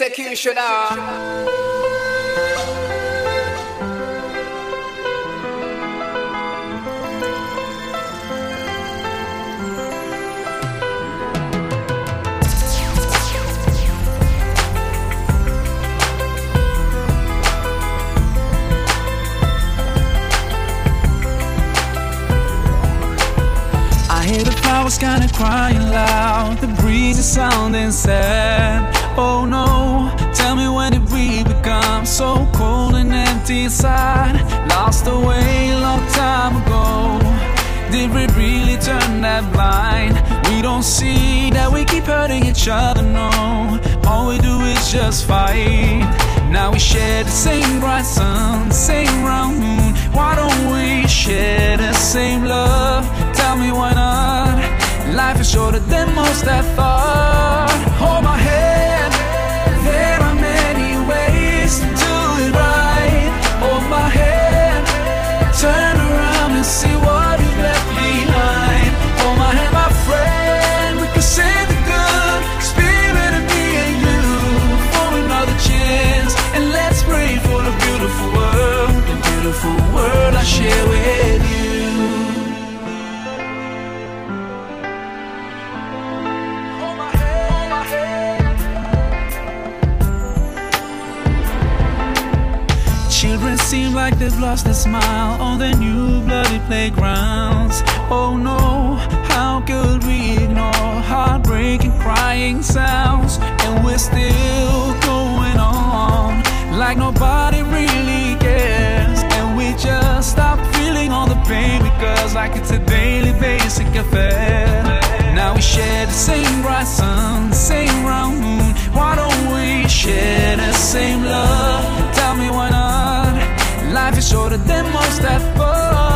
executioner. was kinda crying loud. The breeze is sounding sad. Oh no, tell me when did we become so cold and empty inside? Lost away a long time ago. Did we really turn that blind? We don't see that we keep hurting each other, no. All we do is just fight. Now we share the same bright sun, same round moon. Why don't we share the same love? Tell me why not? Life is shorter than most have thought. Lost their smile on the new bloody playgrounds. Oh no, how could we ignore heartbreaking crying sounds? And we're still going on like nobody really cares. And we just stop feeling all the pain because, like it's a daily basic affair. Now we share the same bright sun, same round moon. Why don't we share the same love? Shorter than most have thought.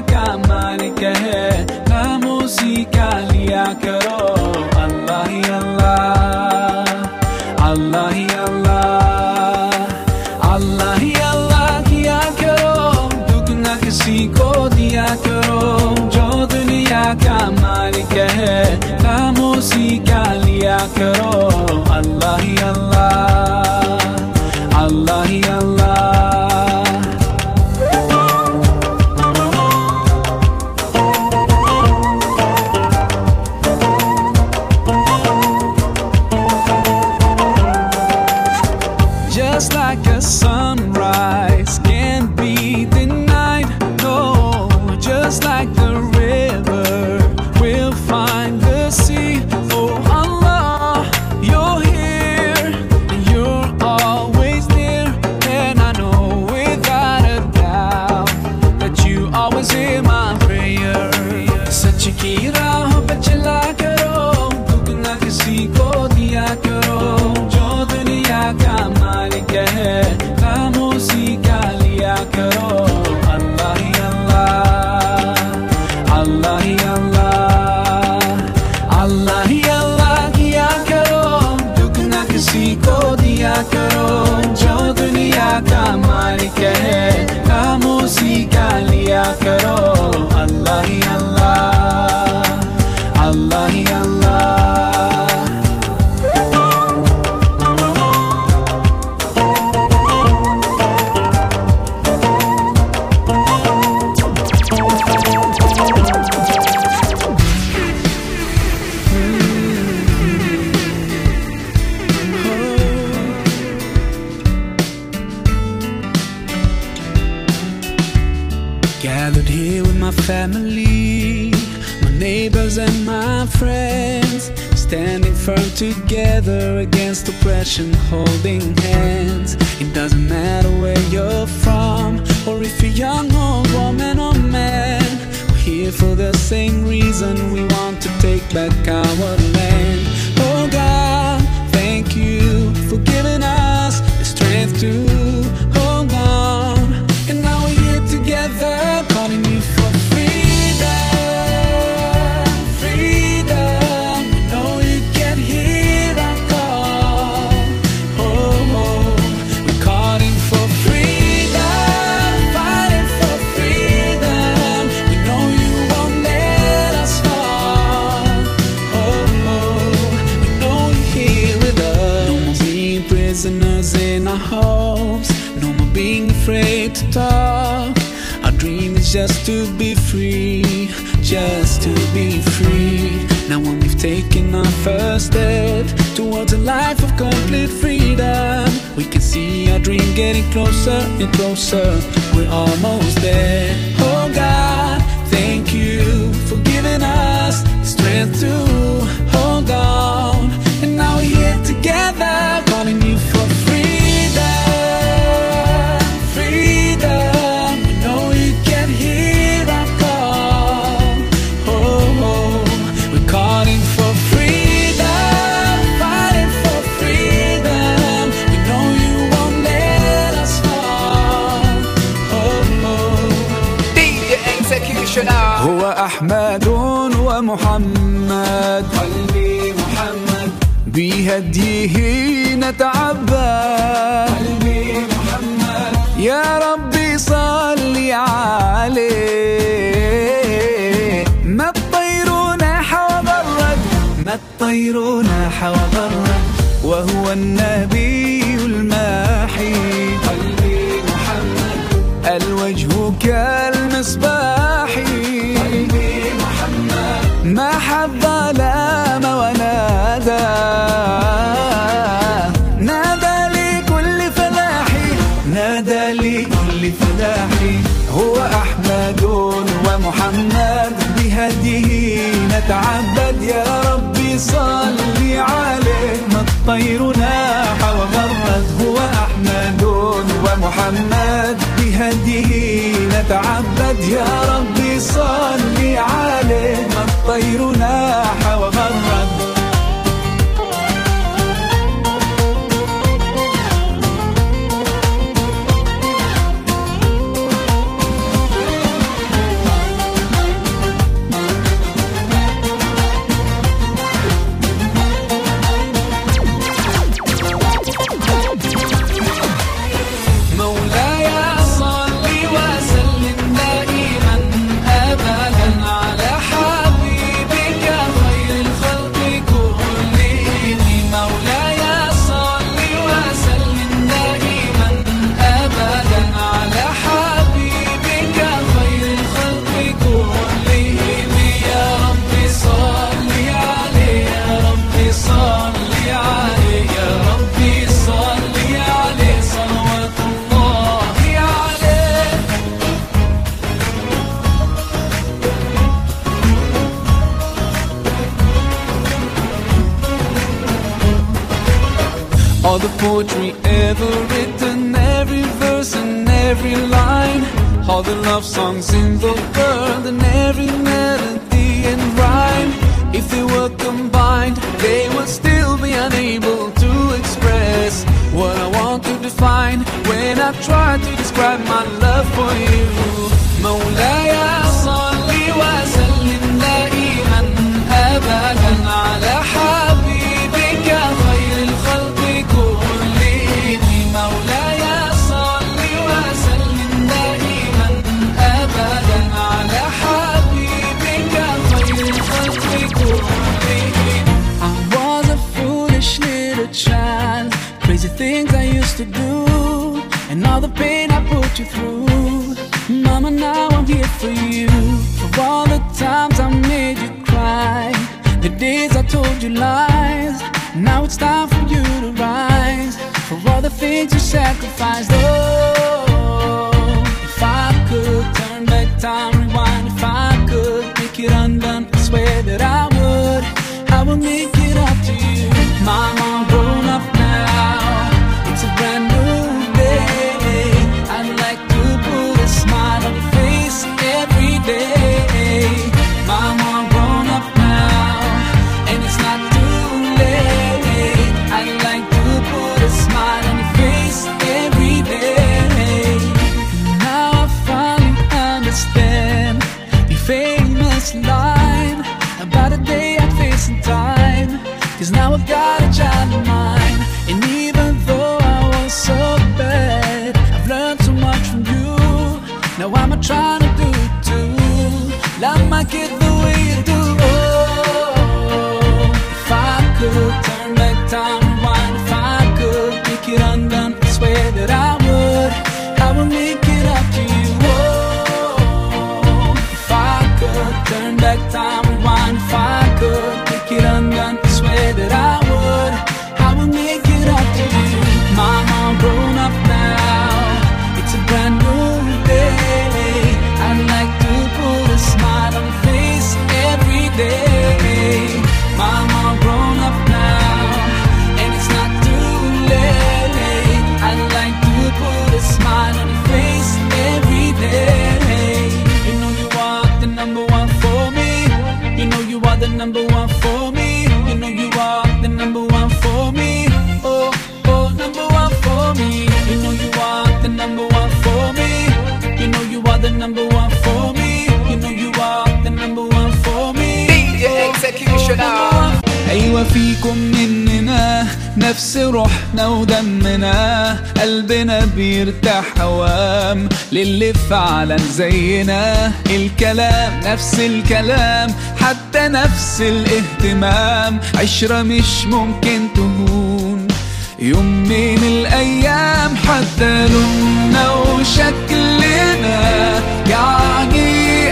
का मालिक है, खामोशी का लिया करो। अल्लाह ही अल्लाह अल्लाह ही अल्लाह अल्लाह ही अल्लाह किया करो। दुख न किसी को दिया करो। जो दुनिया का मालिक है, खामोशी का लिया करो। अल्लाह ही अल्लाह। Together against oppression, holding hands. It doesn't matter where you're from, or if you're young or woman or man. We're here for the same reason we want to take back our land. Closer and closer. We're almost there. الوجه كالمصباح قلبي محمد ما حب ظلام ونادى. نادى لكل فلاحي. نادى لكل فلاحي. هو أحمد ومحمد. بهديه نتعبد. يا ربي صل عليه. ما الطير ناح وغرد. هو أحمد ومحمد. بهديه نتعبد يا ربي صل عليه ما الطير ناح وغرد poetry ever written, every verse and every line. All the love songs in the world and every melody and rhyme. If they were combined, they would still be unable to express what I want to define when I try to describe my love for you. You through. Mama, now I'm here for you. For all the times I made you cry The days I told you lies. Now it's time for you to rise. For all the things you sacrificed Oh, if I could turn back time, rewind. If I could make it undone I swear that I would. I would make it up to you. Mama, now I've got a child of mine. And even though I was so bad, I've learned so much from you. Now I'm trying to do it too. Love my kid روحنا ودمنا قلبنا بيرتاح هوام للي فعلا زينا الكلام نفس الكلام حتى نفس الاهتمام. عشرة مش ممكن تهون. يوم من الأيام حتى لوننا وشكلنا يعني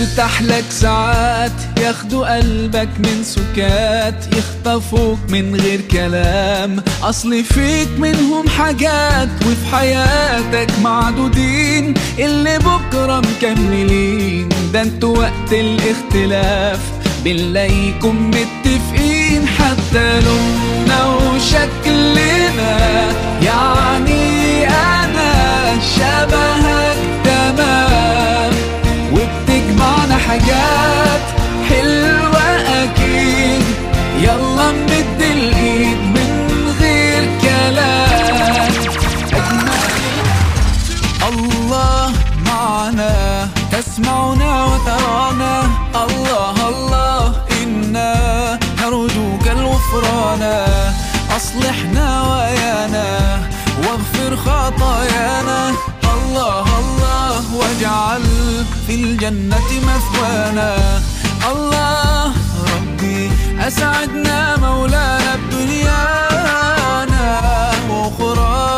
ناس بترتاح لك ساعات ياخدوا قلبك من سكات يخطفوك من غير كلام. أصل فيك منهم حاجات وفي حياتك معدودين. اللي بكرة مكملين ده أنتوا وقت الاختلاف. بنلاقيكم متفقين حتى لوننا وشكلنا يعني أنا شبهك في الجنة مثوانا. الله ربي أسعدنا مولانا بدنيانا وأخرانا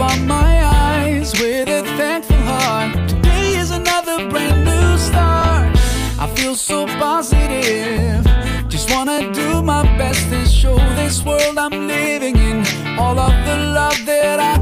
upon my eyes. With a thankful heart, today is another brand new start. I feel so positive, just wanna do my best and show this world I'm living in all of the love that I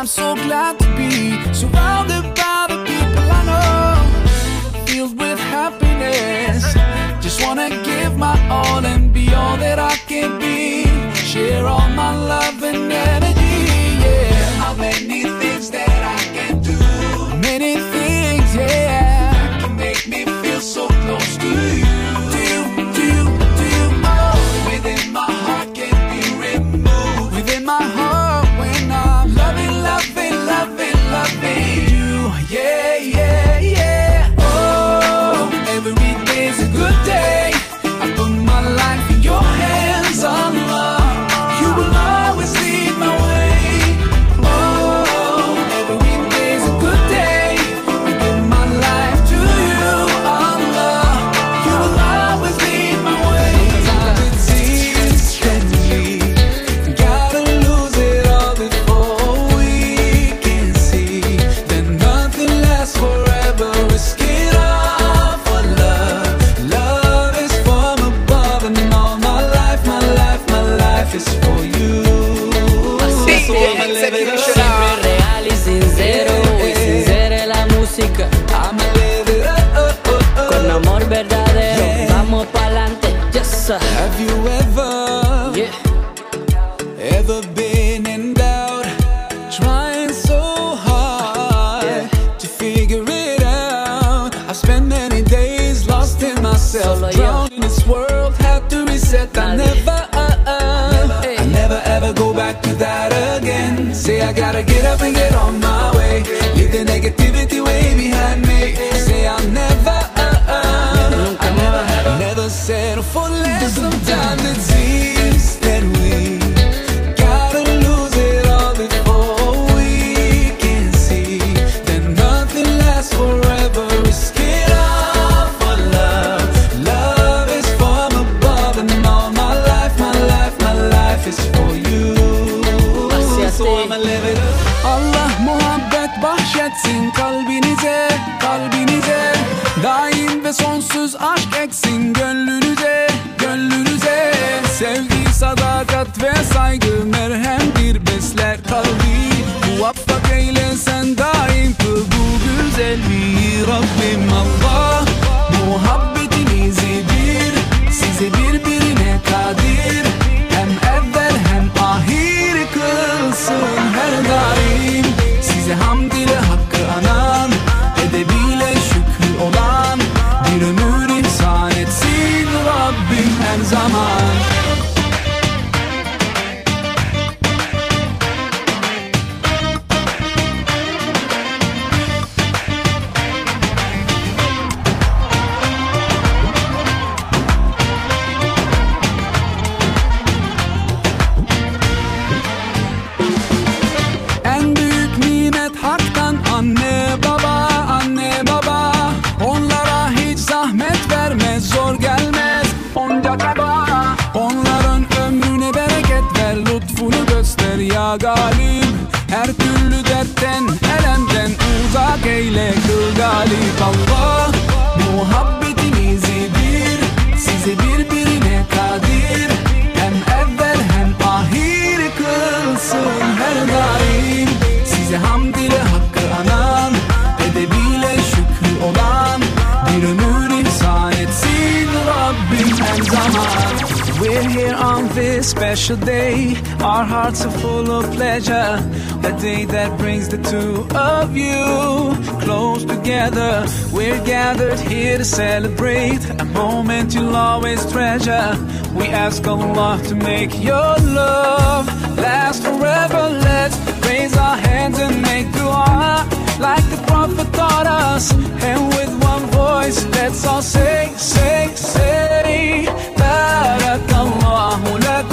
I'm so glad to be surrounded by the people I know. Filled with happiness. Just wanna give my all and be all that I can be. Share all my love and Reset. I never, uh, uh, I never ever go back to that again. Say I gotta get up and get on my way. Leave the negativity Daim ve sonsuz aşk eksin gönlünüze, gönlünüze Sevgi, sadakat ve saygı merhemdir besler kalbi. Muvaffak eyle sen daim kıl bu güzelliği Rabbim. Allah eyle kıl galip Allah this special day. Our hearts are full of pleasure. A day that brings the two of you Close together. We're gathered here to celebrate A moment you'll always treasure. We ask Allah to make your love Last forever. Let's raise our hands and make dua Like the Prophet taught us. And with one voice Let's all say, say, say Barakallahu lakuma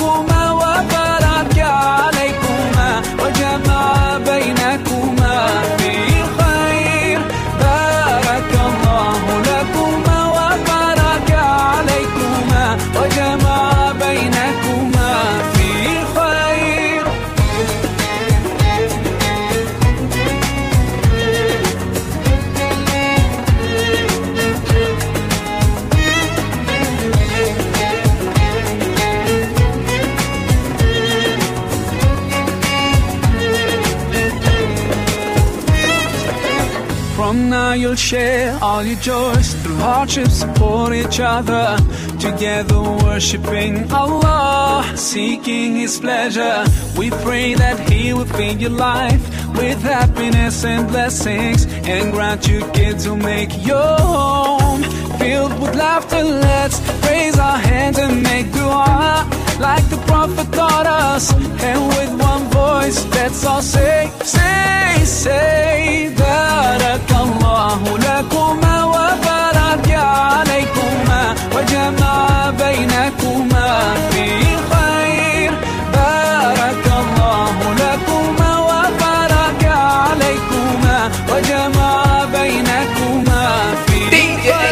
Now you'll share all your joys Through hardships support each other. Together worshipping Allah Seeking His pleasure. We pray that He will fill your life With happiness and blessings And grant you kids who make your home. Filled with laughter Let's raise our hands and make dua. Like the Prophet taught us And with one voice Let's all say, say, say Barakallahu الله لكما وبارك عليكما وجمع بينكما في خير. بارك الله لكما وبارك عليكما وجمع بينكما في خير.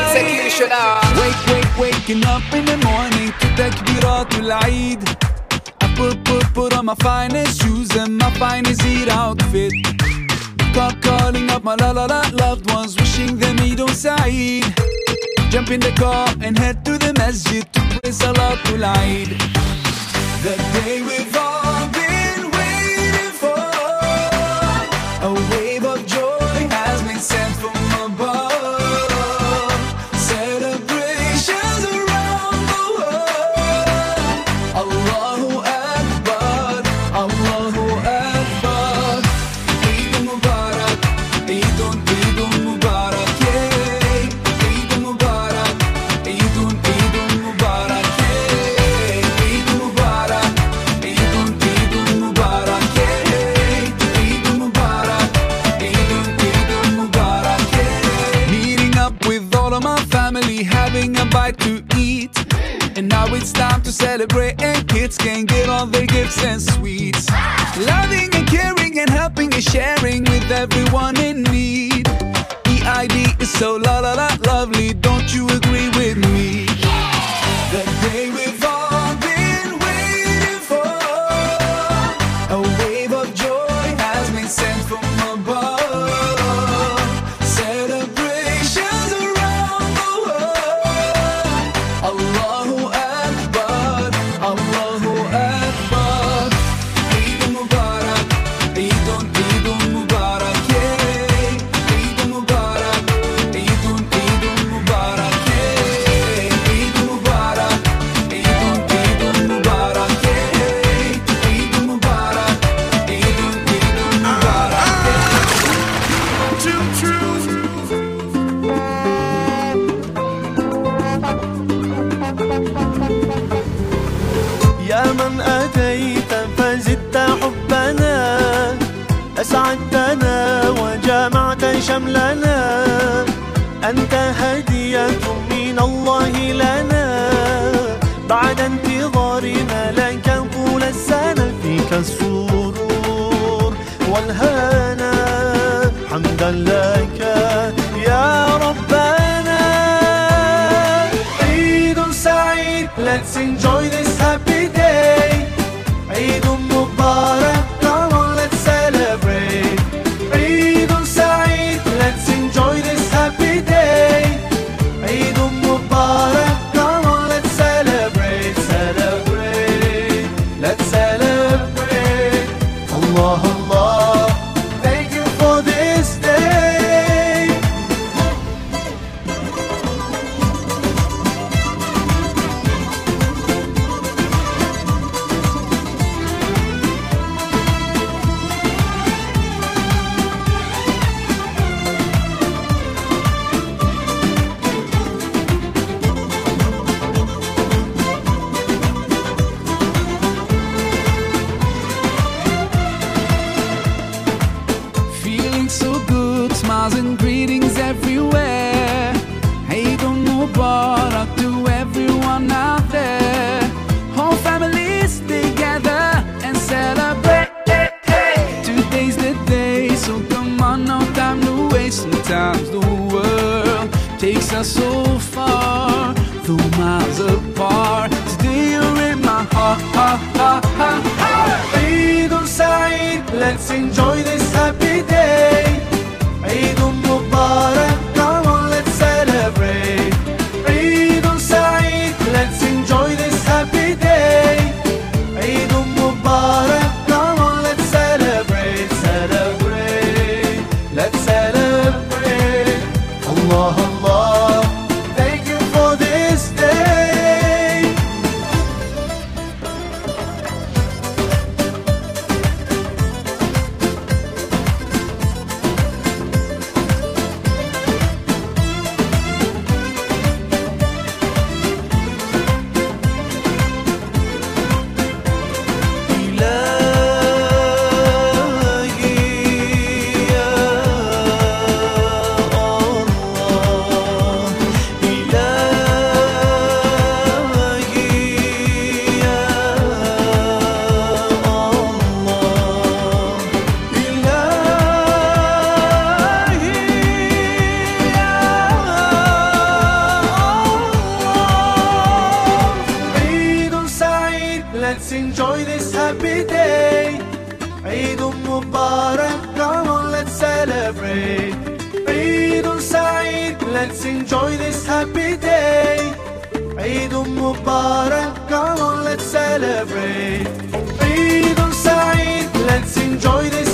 Wake, wake, waking up in the morning to تكبيرات العيد I put, put, put on my finest shoes and my finest eat outfit. Stop calling up my la la la loved ones, wishing them Eid on Saeed. Jump in the car and head to the masjid to pray to Eid. The day we've all been waiting for. Away can get all their gifts and sweets. Loving and caring and helping and sharing with everyone in need. EID is so lovely. love. enjoy this happy day. Eid um Mubarak, come on, let's celebrate. Eid um Saeed, let's enjoy this happy day. Eid um Mubarak, come on, let's celebrate. Eid Saeed, let's enjoy this.